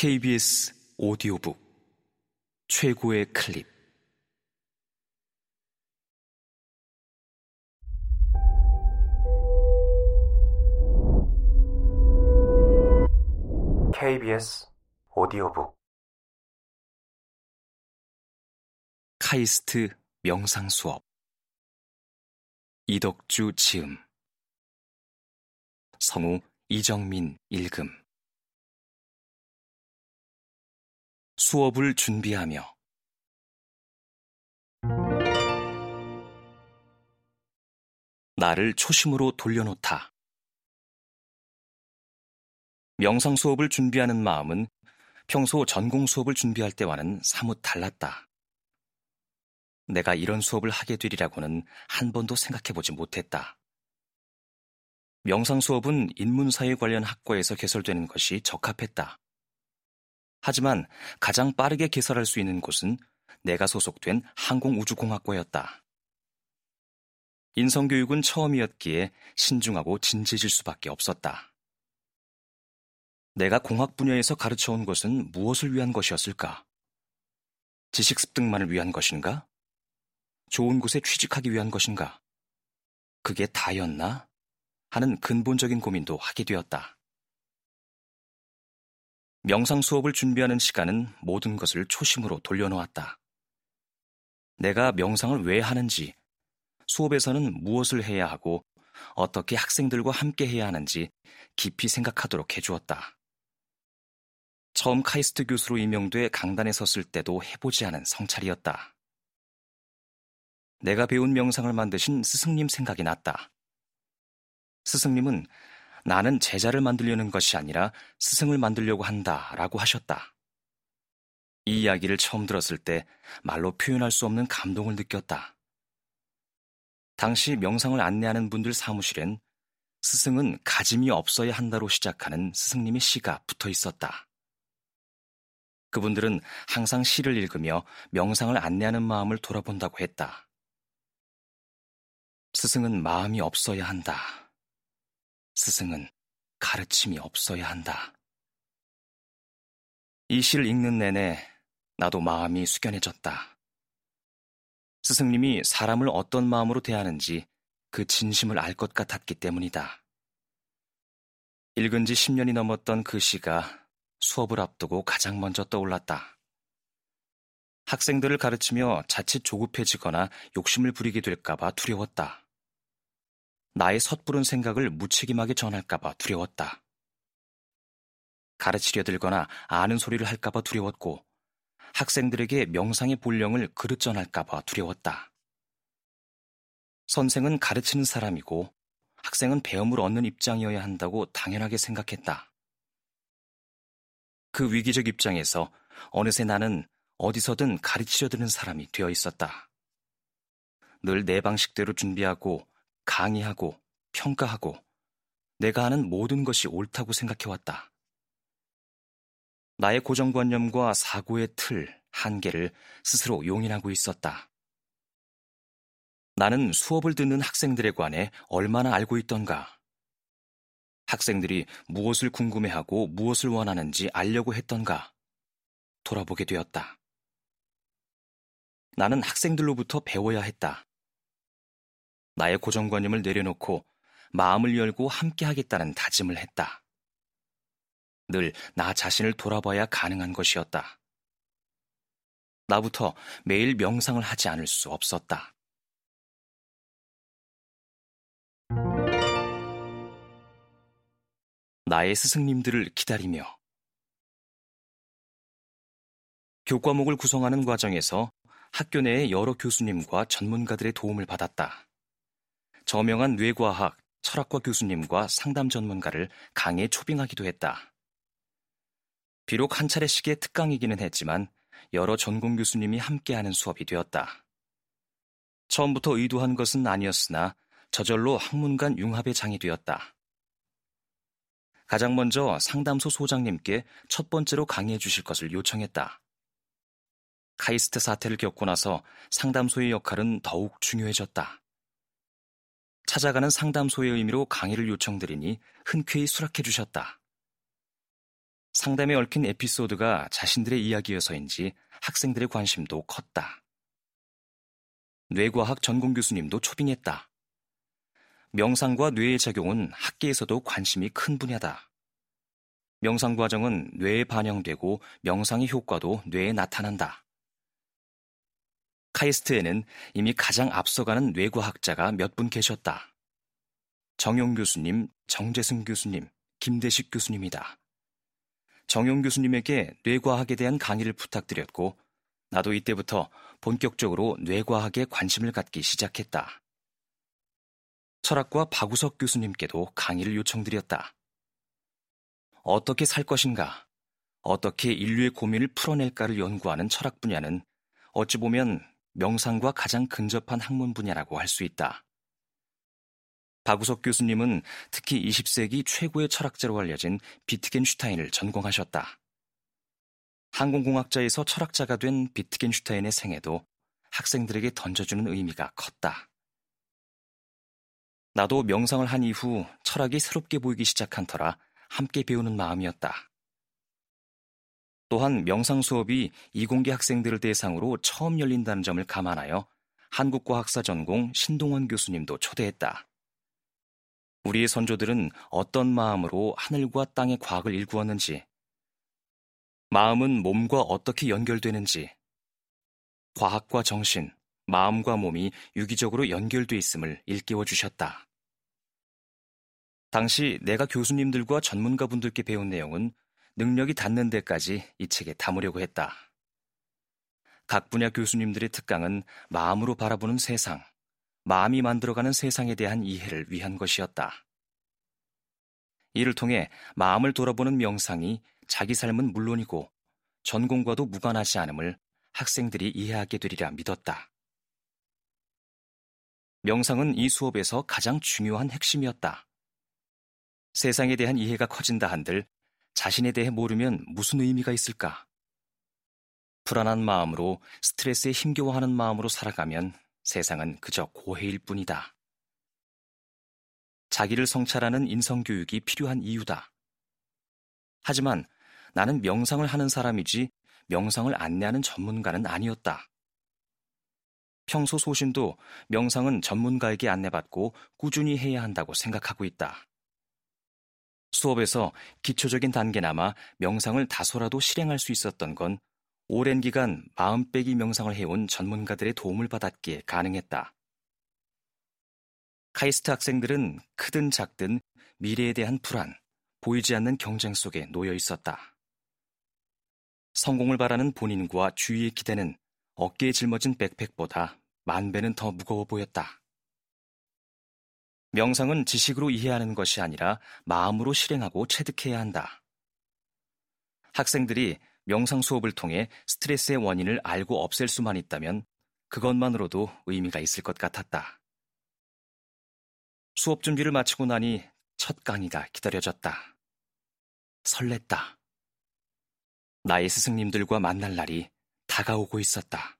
KBS 오디오북 최고의 클립. KBS 오디오북. 카이스트 명상 수업. 이덕주 지음. 성우 이정민 읽음 수업을 준비하며 나를 초심으로 돌려놓다. 명상 수업을 준비하는 마음은 평소 전공 수업을 준비할 때와는 사뭇 달랐다. 내가 이런 수업을 하게 되리라고는 한 번도 생각해 보지 못했다. 명상 수업은 인문사회 관련 학과에서 개설되는 것이 적합했다. 하지만 가장 빠르게 개설할 수 있는 곳은 내가 소속된 항공우주공학과였다. 인성교육은 처음이었기에 신중하고 진지해질 수밖에 없었다. 내가 공학 분야에서 가르쳐온 것은 무엇을 위한 것이었을까? 지식 습득만을 위한 것인가? 좋은 곳에 취직하기 위한 것인가? 그게 다였나? 하는 근본적인 고민도 하게 되었다. 명상 수업을 준비하는 시간은 모든 것을 초심으로 돌려놓았다. 내가 명상을 왜 하는지, 수업에서는 무엇을 해야 하고 어떻게 학생들과 함께 해야 하는지 깊이 생각하도록 해주었다. 처음 카이스트 교수로 임명돼 강단에 섰을 때도 해보지 않은 성찰이었다. 내가 배운 명상을 만드신 스승님 생각이 났다. 스승님은 나는 제자를 만들려는 것이 아니라 스승을 만들려고 한다 라고 하셨다. 이 이야기를 처음 들었을 때 말로 표현할 수 없는 감동을 느꼈다. 당시 명상을 안내하는 분들 사무실엔 스승은 가짐이 없어야 한다로 시작하는 스승님의 시가 붙어 있었다. 그분들은 항상 시를 읽으며 명상을 안내하는 마음을 돌아본다고 했다. 스승은 마음이 없어야 한다. 스승은 가르침이 없어야 한다. 이 시를 읽는 내내 나도 마음이 숙연해졌다. 스승님이 사람을 어떤 마음으로 대하는지 그 진심을 알 것 같았기 때문이다. 읽은 지 10년이 넘었던 그 시가 수업을 앞두고 가장 먼저 떠올랐다. 학생들을 가르치며 자칫 조급해지거나 욕심을 부리게 될까봐 두려웠다. 나의 섣부른 생각을 무책임하게 전할까봐 두려웠다. 가르치려 들거나 아는 소리를 할까봐 두려웠고, 학생들에게 명상의 본령을 그릇 전할까봐 두려웠다. 선생은 가르치는 사람이고, 학생은 배움을 얻는 입장이어야 한다고 당연하게 생각했다. 그 위기적 입장에서 어느새 나는 어디서든 가르치려 드는 사람이 되어 있었다. 늘 내 방식대로 준비하고 강의하고 평가하고 내가 하는 모든 것이 옳다고 생각해왔다. 나의 고정관념과 사고의 틀, 한계를 스스로 용인하고 있었다. 나는 수업을 듣는 학생들에 관해 얼마나 알고 있던가. 학생들이 무엇을 궁금해하고 무엇을 원하는지 알려고 했던가. 돌아보게 되었다. 나는 학생들로부터 배워야 했다. 나의 고정관념을 내려놓고 마음을 열고 함께 하겠다는 다짐을 했다. 늘 나 자신을 돌아봐야 가능한 것이었다. 나부터 매일 명상을 하지 않을 수 없었다. 나의 스승님들을 기다리며 교과목을 구성하는 과정에서 학교 내의 여러 교수님과 전문가들의 도움을 받았다. 저명한 뇌과학, 철학과 교수님과 상담 전문가를 강에 초빙하기도 했다. 비록 한 차례씩의 특강이기는 했지만 여러 전공 교수님이 함께하는 수업이 되었다. 처음부터 의도한 것은 아니었으나 저절로 학문간 융합의 장이 되었다. 가장 먼저 상담소 소장님께 첫 번째로 강의해 주실 것을 요청했다. 카이스트 사태를 겪고 나서 상담소의 역할은 더욱 중요해졌다. 찾아가는 상담소의 의미로 강의를 요청드리니 흔쾌히 수락해 주셨다. 상담에 얽힌 에피소드가 자신들의 이야기여서인지 학생들의 관심도 컸다. 뇌과학 전공 교수님도 초빙했다. 명상과 뇌의 작용은 학계에서도 관심이 큰 분야다. 명상 과정은 뇌에 반영되고 명상의 효과도 뇌에 나타난다. 카이스트에는 이미 가장 앞서가는 뇌과학자가 몇 분 계셨다. 정용 교수님, 정재승 교수님, 김대식 교수님이다. 정용 교수님에게 뇌과학에 대한 강의를 부탁드렸고, 나도 이때부터 본격적으로 뇌과학에 관심을 갖기 시작했다. 철학과 박우석 교수님께도 강의를 요청드렸다. 어떻게 살 것인가, 어떻게 인류의 고민을 풀어낼까를 연구하는 철학 분야는 어찌 보면 명상과 가장 근접한 학문 분야라고 할 수 있다. 박우석 교수님은 특히 20세기 최고의 철학자로 알려진 비트겐슈타인을 전공하셨다. 항공공학자에서 철학자가 된 비트겐슈타인의 생애도 학생들에게 던져주는 의미가 컸다. 나도 명상을 한 이후 철학이 새롭게 보이기 시작한 터라 함께 배우는 마음이었다. 또한 명상 수업이 이공계 학생들을 대상으로 처음 열린다는 점을 감안하여 한국과 학사 전공 신동원 교수님도 초대했다. 우리의 선조들은 어떤 마음으로 하늘과 땅의 과학을 일구었는지, 마음은 몸과 어떻게 연결되는지, 과학과 정신, 마음과 몸이 유기적으로 연결돼 있음을 일깨워 주셨다. 당시 내가 교수님들과 전문가분들께 배운 내용은 능력이 닿는 데까지 이 책에 담으려고 했다. 각 분야 교수님들의 특강은 마음으로 바라보는 세상, 마음이 만들어가는 세상에 대한 이해를 위한 것이었다. 이를 통해 마음을 돌아보는 명상이 자기 삶은 물론이고 전공과도 무관하지 않음을 학생들이 이해하게 되리라 믿었다. 명상은 이 수업에서 가장 중요한 핵심이었다. 세상에 대한 이해가 커진다 한들 자신에 대해 모르면 무슨 의미가 있을까? 불안한 마음으로 스트레스에 힘겨워하는 마음으로 살아가면 세상은 그저 고해일 뿐이다. 자기를 성찰하는 인성교육이 필요한 이유다. 하지만 나는 명상을 하는 사람이지 명상을 안내하는 전문가는 아니었다. 평소 소신도 명상은 전문가에게 안내받고 꾸준히 해야 한다고 생각하고 있다. 수업에서 기초적인 단계나마 명상을 다소라도 실행할 수 있었던 건 오랜 기간 마음 빼기 명상을 해온 전문가들의 도움을 받았기에 가능했다. 카이스트 학생들은 크든 작든 미래에 대한 불안, 보이지 않는 경쟁 속에 놓여 있었다. 성공을 바라는 본인과 주위의 기대는 어깨에 짊어진 백팩보다 만 배는 더 무거워 보였다. 명상은 지식으로 이해하는 것이 아니라 마음으로 실행하고 체득해야 한다. 학생들이 명상 수업을 통해 스트레스의 원인을 알고 없앨 수만 있다면 그것만으로도 의미가 있을 것 같았다. 수업 준비를 마치고 나니 첫 강의가 기다려졌다. 설렜다. 나의 스승님들과 만날 날이 다가오고 있었다.